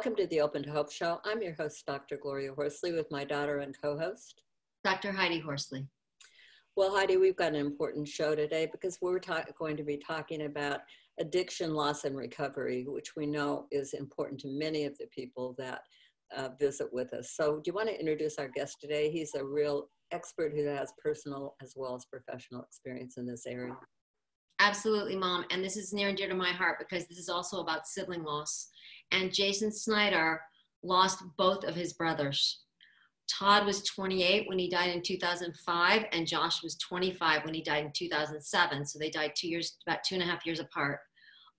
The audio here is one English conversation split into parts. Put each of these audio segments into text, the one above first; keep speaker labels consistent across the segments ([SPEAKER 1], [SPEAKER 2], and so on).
[SPEAKER 1] Welcome to the Open to Hope Show. I'm your host, Dr. Gloria Horsley, with my daughter and co host,
[SPEAKER 2] Dr. Heidi Horsley.
[SPEAKER 1] Well, Heidi, we've got an important show today because we're ta- going to be talking about addiction, loss, and recovery, which we know is important to many of the people that uh, visit with us. So, do you want to introduce our guest today? He's a real expert who has personal as well as professional experience in this area.
[SPEAKER 3] Absolutely, Mom. And this is near and dear to my heart because this is also about sibling loss. And Jason Snyder lost both of his brothers. Todd was 28 when he died in 2005, and Josh was 25 when he died in 2007. So they died two years, about two and a half years apart.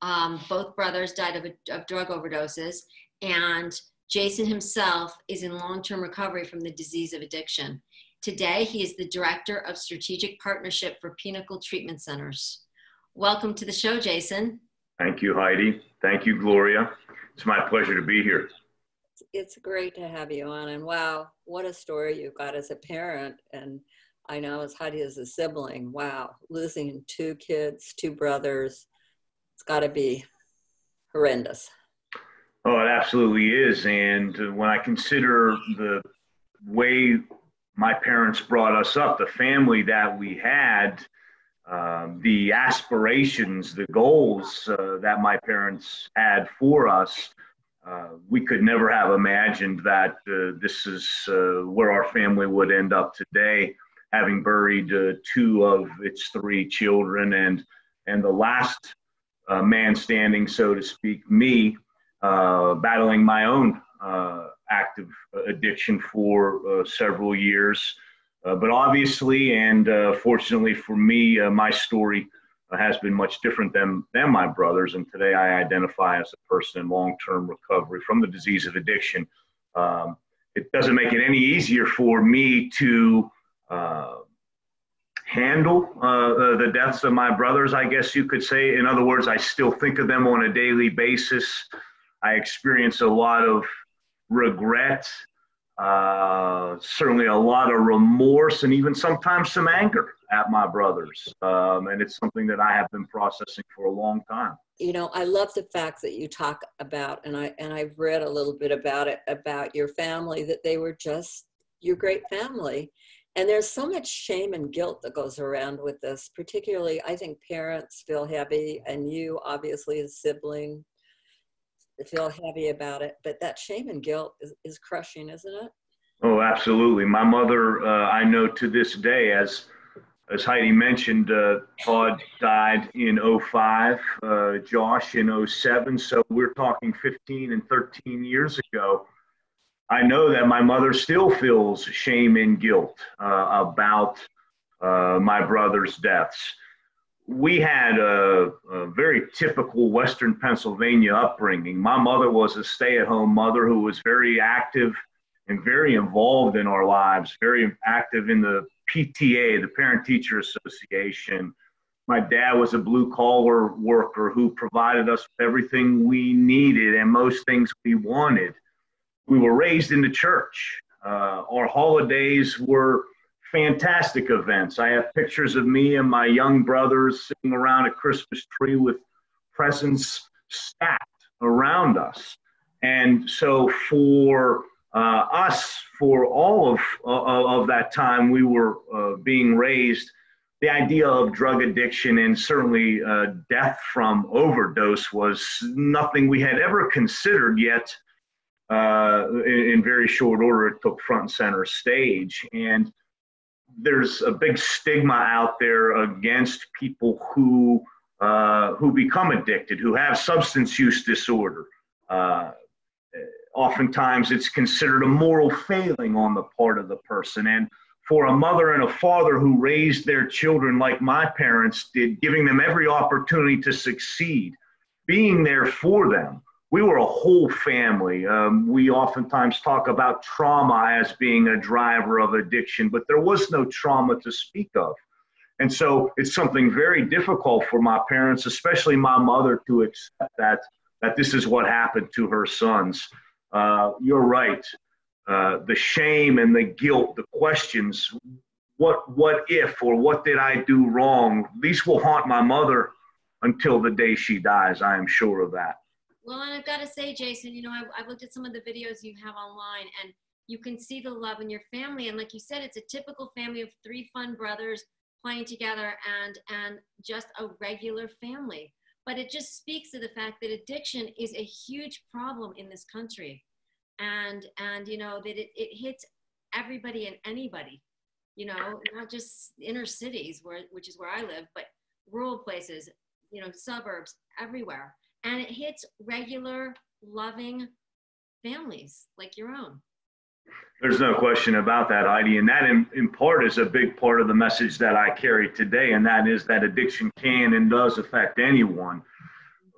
[SPEAKER 3] Um, both brothers died of, of drug overdoses, and Jason himself is in long term recovery from the disease of addiction. Today, he is the Director of Strategic Partnership for Pinnacle Treatment Centers. Welcome to the show, Jason.
[SPEAKER 4] Thank you, Heidi. Thank you, Gloria. It's my pleasure to be here.
[SPEAKER 1] It's great to have you on. And wow, what a story you've got as a parent. And I know as Heidi as a sibling. Wow, losing two kids, two brothers, it's got to be horrendous.
[SPEAKER 4] Oh, it absolutely is. And when I consider the way my parents brought us up, the family that we had, um, the aspirations, the goals uh, that my parents had for us, uh, we could never have imagined that uh, this is uh, where our family would end up today, having buried uh, two of its three children and and the last uh, man standing, so to speak, me, battling my own active addiction for several years. Uh, but obviously, and uh, fortunately for me, uh, my story has been much different than, than my brother's. And today I identify as a person in long term recovery from the disease of addiction. Um, it doesn't make it any easier for me to uh, handle uh, the deaths of my brothers, I guess you could say. In other words, I still think of them on a daily basis. I experience a lot of regret uh, certainly a lot of remorse and even sometimes some anger at my brothers. Um, and it's something that I have been processing for a long time.
[SPEAKER 1] You know, I love the fact that you talk about, and I and I've read a little bit about it about your family that they were just your great family. And there's so much shame and guilt that goes around with this. Particularly, I think parents feel heavy, and you, obviously, as sibling, feel heavy about it, but that shame and guilt is, is crushing, isn't it?
[SPEAKER 4] Oh, absolutely. My mother, uh, I know to this day, as as Heidi mentioned, uh, Todd died in 05, uh, Josh in 07. So we're talking 15 and 13 years ago. I know that my mother still feels shame and guilt uh, about uh, my brother's deaths we had a, a, very typical Western Pennsylvania upbringing. My mother was a stay at home mother who was very active and very involved in our lives, very active in the PTA, the Parent Teacher Association. My dad was a blue collar worker who provided us everything we needed and most things we wanted. We were raised in the church. Uh, our holidays were fantastic events. I have pictures of me and my young brothers sitting around a Christmas tree with presents stacked around us. And so for uh, us, for all of, uh, of that time we were uh, being raised, the idea of drug addiction and certainly uh, death from overdose was nothing we had ever considered yet. Uh, in, in very short order, it took front and center stage. And there's a big stigma out there against people who uh, who become addicted, who have substance use disorder. Uh, oftentimes, it's considered a moral failing on the part of the person, and for a mother and a father who raised their children like my parents did, giving them every opportunity to succeed, being there for them we were a whole family. Um, we oftentimes talk about trauma as being a driver of addiction, but there was no trauma to speak of. And so it's something very difficult for my parents, especially my mother, to accept that that this is what happened to her sons. Uh, you're right. Uh, the shame and the guilt, the questions, what what if or what did I do wrong? These will haunt my mother until the day she dies. I am sure of that.
[SPEAKER 3] Well, and I've got to say, Jason, you know, I've, I've looked at some of the videos you have online, and you can see the love in your family. And like you said, it's a typical family of three fun brothers playing together and and just a regular family. But it just speaks to the fact that addiction is a huge problem in this country. And and you know that it, it hits everybody and anybody you know not just inner cities where which is where i live but rural places you know suburbs everywhere and it hits regular loving families like your own
[SPEAKER 4] there's no question about that, Heidi. And that, in, in part, is a big part of the message that I carry today, and that is that addiction can and does affect anyone.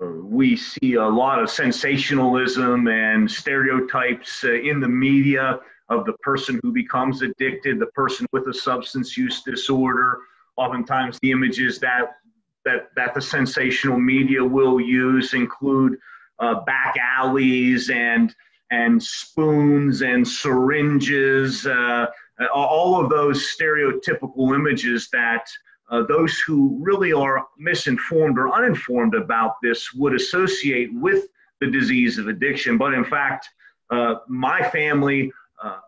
[SPEAKER 4] Uh, we see a lot of sensationalism and stereotypes uh, in the media of the person who becomes addicted, the person with a substance use disorder. Oftentimes, the images that that that the sensational media will use include uh, back alleys and and spoons and syringes, uh, all of those stereotypical images that uh, those who really are misinformed or uninformed about this would associate with the disease of addiction. But in fact, uh, my family, uh,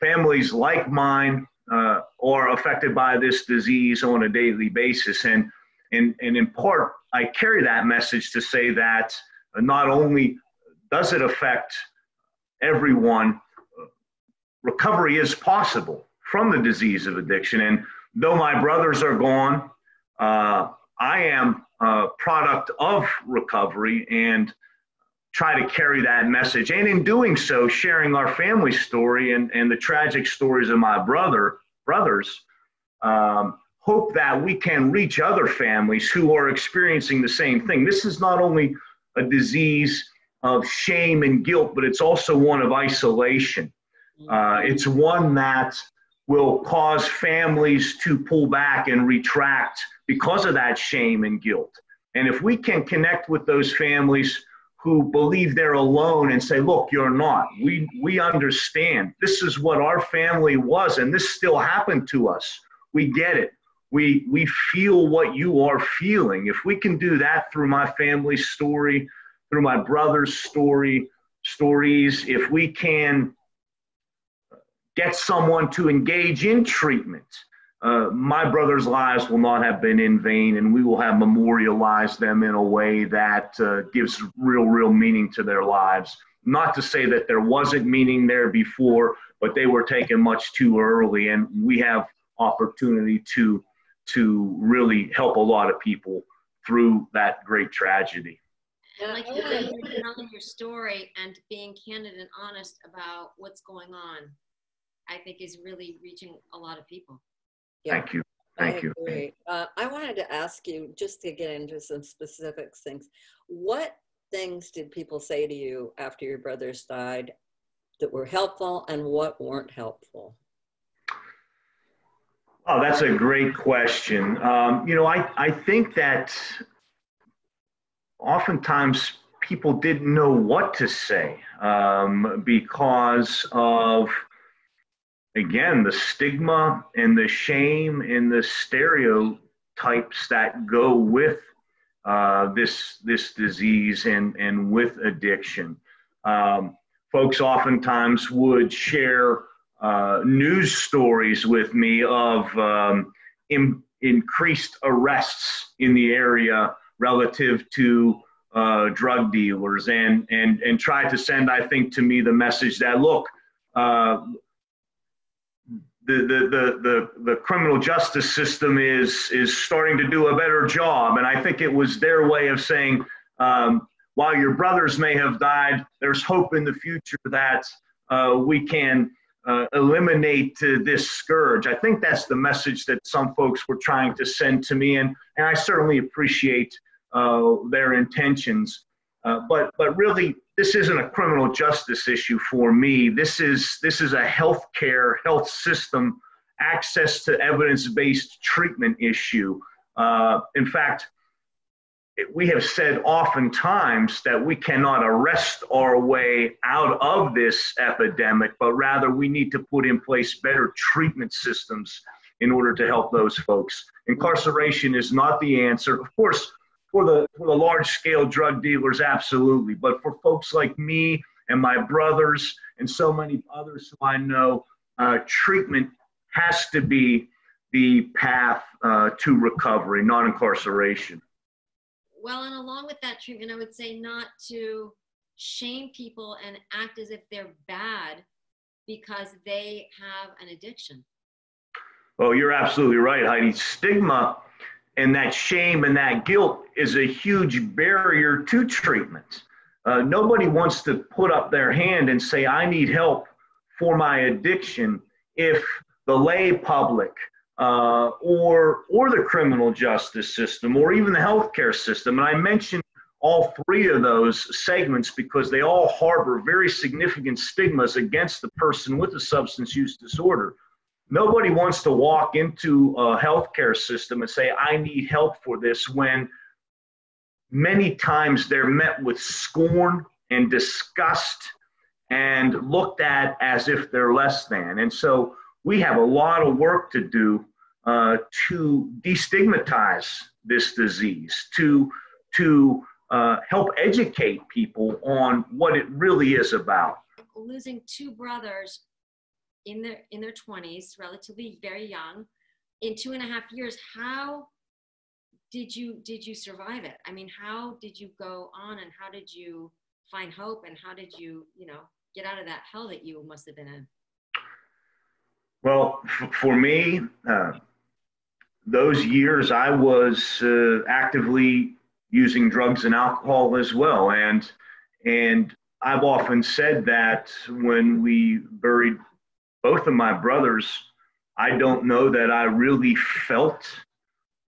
[SPEAKER 4] families like mine, uh, are affected by this disease on a daily basis. And, and, and in part, I carry that message to say that not only does it affect everyone, recovery is possible from the disease of addiction. And though my brothers are gone, uh, I am a product of recovery and try to carry that message. And in doing so, sharing our family story and, and the tragic stories of my brother, brothers, um, hope that we can reach other families who are experiencing the same thing. This is not only a disease of shame and guilt, but it's also one of isolation. Uh, it's one that will cause families to pull back and retract because of that shame and guilt. And if we can connect with those families who believe they're alone and say, look, you're not, we, we understand. This is what our family was, and this still happened to us. We get it. We, we feel what you are feeling. If we can do that through my family's story, through my brother's story stories if we can get someone to engage in treatment uh, my brother's lives will not have been in vain and we will have memorialized them in a way that uh, gives real real meaning to their lives not to say that there wasn't meaning there before but they were taken much too early and we have opportunity to to really help a lot of people through that great tragedy
[SPEAKER 3] and like you said, telling your story and being candid and honest about what's going on, I think is really reaching a lot of people.
[SPEAKER 4] Yeah. Thank you. Thank
[SPEAKER 1] I
[SPEAKER 4] you.
[SPEAKER 1] Agree. Uh, I wanted to ask you just to get into some specific things. What things did people say to you after your brothers died that were helpful and what weren't helpful?
[SPEAKER 4] Oh, that's a great question. Um, you know, I, I think that oftentimes people didn't know what to say um, because of again the stigma and the shame and the stereotypes that go with uh, this this disease and and with addiction. Um, folks oftentimes would share uh, news stories with me of um, in, increased arrests in the area relative to uh, drug dealers and, and, and try to send, I think, to me the message that, look, uh, the, the, the, the, the criminal justice system is, is starting to do a better job. And I think it was their way of saying, um, while your brothers may have died, there's hope in the future that uh, we can uh, eliminate uh, this scourge. I think that's the message that some folks were trying to send to me, and, and I certainly appreciate uh, their intentions. Uh, but but really, this isn't a criminal justice issue for me. This is this is a healthcare health system access to evidence-based treatment issue. Uh, in fact, we have said oftentimes that we cannot arrest our way out of this epidemic, but rather we need to put in place better treatment systems in order to help those folks. Incarceration is not the answer. Of course, for the, for the large scale drug dealers, absolutely. But for folks like me and my brothers and so many others who I know, uh, treatment has to be the path uh, to recovery, not incarceration.
[SPEAKER 3] Well, and along with that treatment, I would say not to shame people and act as if they're bad because they have an addiction.
[SPEAKER 4] Oh, you're absolutely right, Heidi. Stigma and that shame and that guilt is a huge barrier to treatment. Uh, nobody wants to put up their hand and say, I need help for my addiction if the lay public uh, or, or the criminal justice system or even the healthcare system, and I mentioned all three of those segments because they all harbor very significant stigmas against the person with a substance use disorder. Nobody wants to walk into a healthcare system and say, I need help for this when many times they're met with scorn and disgust and looked at as if they're less than. And so we have a lot of work to do uh, to destigmatize this disease, to, to uh, help educate people on what it really is about.
[SPEAKER 3] Losing two brothers in their in their 20s relatively very young in two and a half years how did you did you survive it i mean how did you go on and how did you find hope and how did you you know get out of that hell that you must have been in
[SPEAKER 4] well for me uh, those years i was uh, actively using drugs and alcohol as well and and i've often said that when we buried both of my brothers, I don't know that I really felt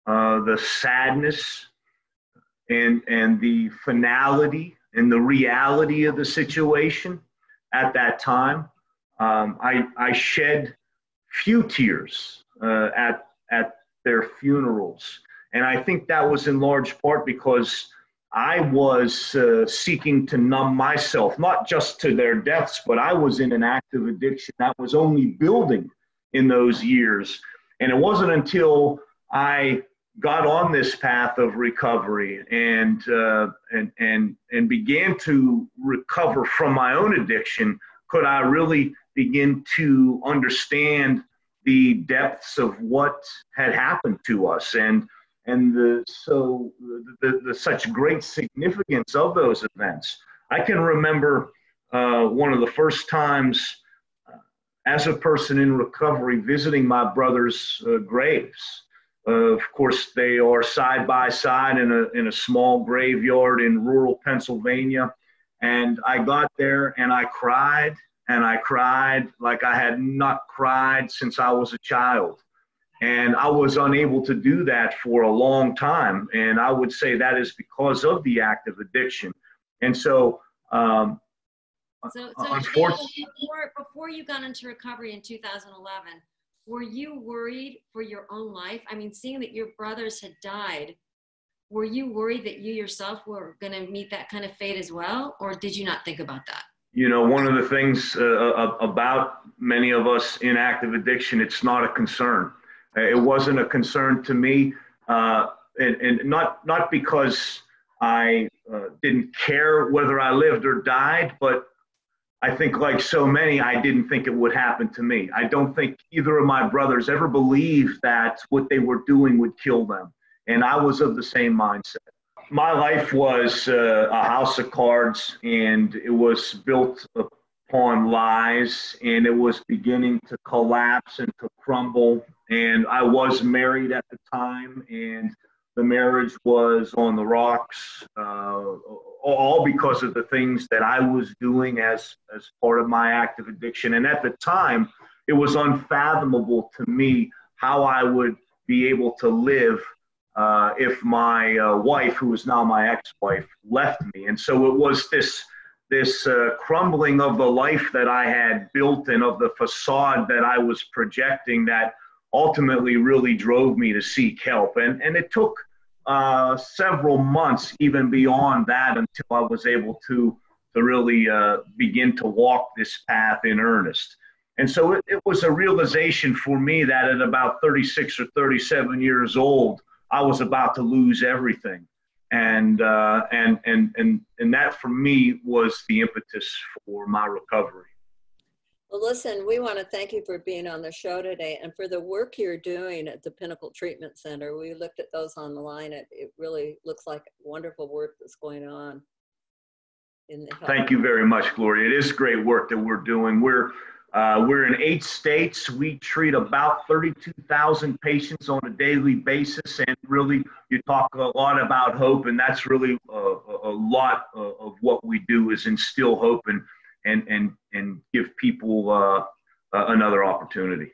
[SPEAKER 4] uh, the sadness and and the finality and the reality of the situation at that time. Um, I I shed few tears uh, at at their funerals, and I think that was in large part because I was uh, seeking to numb myself, not just to their deaths, but I was in an active addiction that was only building in those years. And it wasn't until I got on this path of recovery and uh, and and and began to recover from my own addiction could I really begin to understand the depths of what had happened to us and and the so the, the, such great significance of those events. I can remember uh, one of the first times uh, as a person in recovery visiting my brother's uh, graves. of course, they are side by side in a in a small graveyard in rural Pennsylvania, and I got there and I cried and I cried like I had not cried since I was a child and I was unable to do that for a long time. And I would say that is because of the active addiction. And so, um,
[SPEAKER 3] so, so unfortunately, before, before you got into recovery in 2011, were you worried for your own life? I mean, seeing that your brothers had died, were you worried that you yourself were going to meet that kind of fate as well? Or did you not think about that?
[SPEAKER 4] You know, one of the things uh, about many of us in active addiction, it's not a concern it wasn't a concern to me, uh, and, and, not not because I uh, didn't care whether I lived or died, but I think, like so many, I didn't think it would happen to me. I don't think either of my brothers ever believed that what they were doing would kill them, and I was of the same mindset. My life was uh, a house of cards, and it was built upon lies, and it was beginning to collapse and to crumble and I was married at the time, and the marriage was on the rocks, uh, all because of the things that I was doing as as part of my active addiction. And at the time, it was unfathomable to me how I would be able to live uh, if my uh, wife, who is now my ex-wife, left me. And so it was this this uh, crumbling of the life that I had built and of the facade that I was projecting that ultimately really drove me to seek help. And and it took uh, several months, even beyond that, until I was able to to really uh, begin to walk this path in earnest. And so it, it was a realization for me that at about 36 or 37 years old, I was about to lose everything. And, uh, and, and, and, and that for me was the impetus for my recovery.
[SPEAKER 1] Well, listen, we want to thank you for being on the show today and for the work you're doing at the Pinnacle Treatment Center. We looked at those online. It, it really looks like wonderful work that's going on.
[SPEAKER 4] In the Thank you very much, Gloria. It is great work that we're doing. We're uh, we're in eight states. We treat about 32,000 patients on a daily basis. And really, you talk a lot about hope, and that's really a, a lot of what we do is instill hope and, and, and, and give people uh, another opportunity.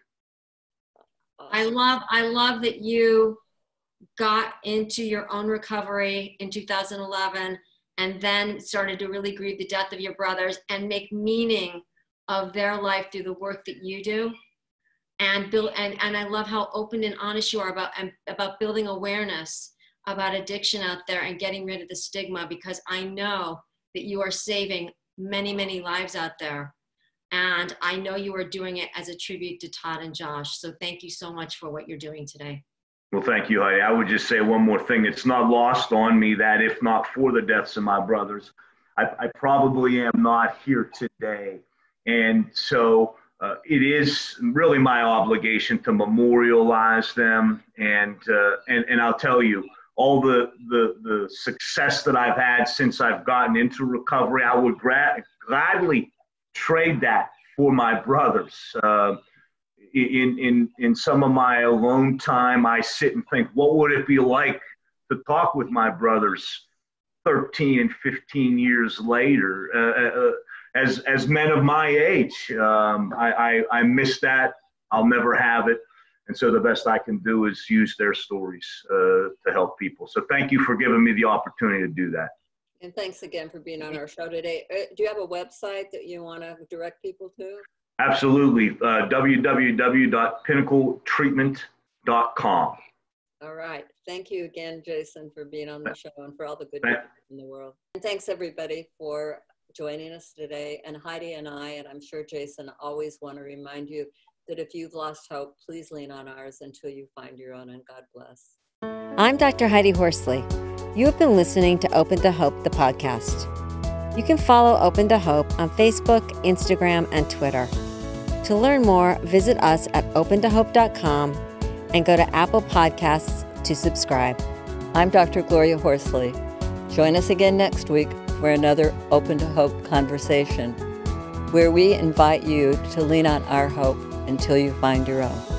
[SPEAKER 3] I love, I love that you got into your own recovery in 2011 and then started to really grieve the death of your brothers and make meaning of their life through the work that you do. And build and, and i love how open and honest you are about about building awareness about addiction out there and getting rid of the stigma because i know that you are saving many many lives out there. And i know you are doing it as a tribute to todd and josh. So thank you so much for what you're doing today.
[SPEAKER 4] Well thank you heidi i would just say one more thing. It's not lost on me that if not for the deaths of my brothers i, I probably am not here today and so uh, it is really my obligation to memorialize them. And, uh, and, and I'll tell you, all the, the, the success that I've had since I've gotten into recovery, I would gra- gladly trade that for my brothers. Uh, in, in, in some of my alone time, I sit and think, what would it be like to talk with my brothers 13 and 15 years later? As as men of my age. Um, I, I I miss that. I'll never have it. And so the best I can do is use their stories uh, to help people. So thank you for giving me the opportunity to do that.
[SPEAKER 1] And thanks again for being on our show today. Uh, do you have a website that you want to direct people to?
[SPEAKER 4] Absolutely. Uh, www.pinnacletreatment.com.
[SPEAKER 1] All right. Thank you again, Jason, for being on the show and for all the good in the world. And thanks, everybody, for joining us today. And Heidi and I, and I'm sure Jason, always want to remind you that if you've lost hope, please lean on ours until you find your own, and God bless.
[SPEAKER 2] I'm Dr. Heidi Horsley. You have been listening to Open to Hope, the podcast. You can follow Open to Hope on Facebook, Instagram, and Twitter. To learn more, visit us at opentohope.com and go to Apple Podcasts to subscribe.
[SPEAKER 1] I'm Dr. Gloria Horsley. Join us again next week for another Open to Hope conversation, where we invite you to lean on our hope until you find your own.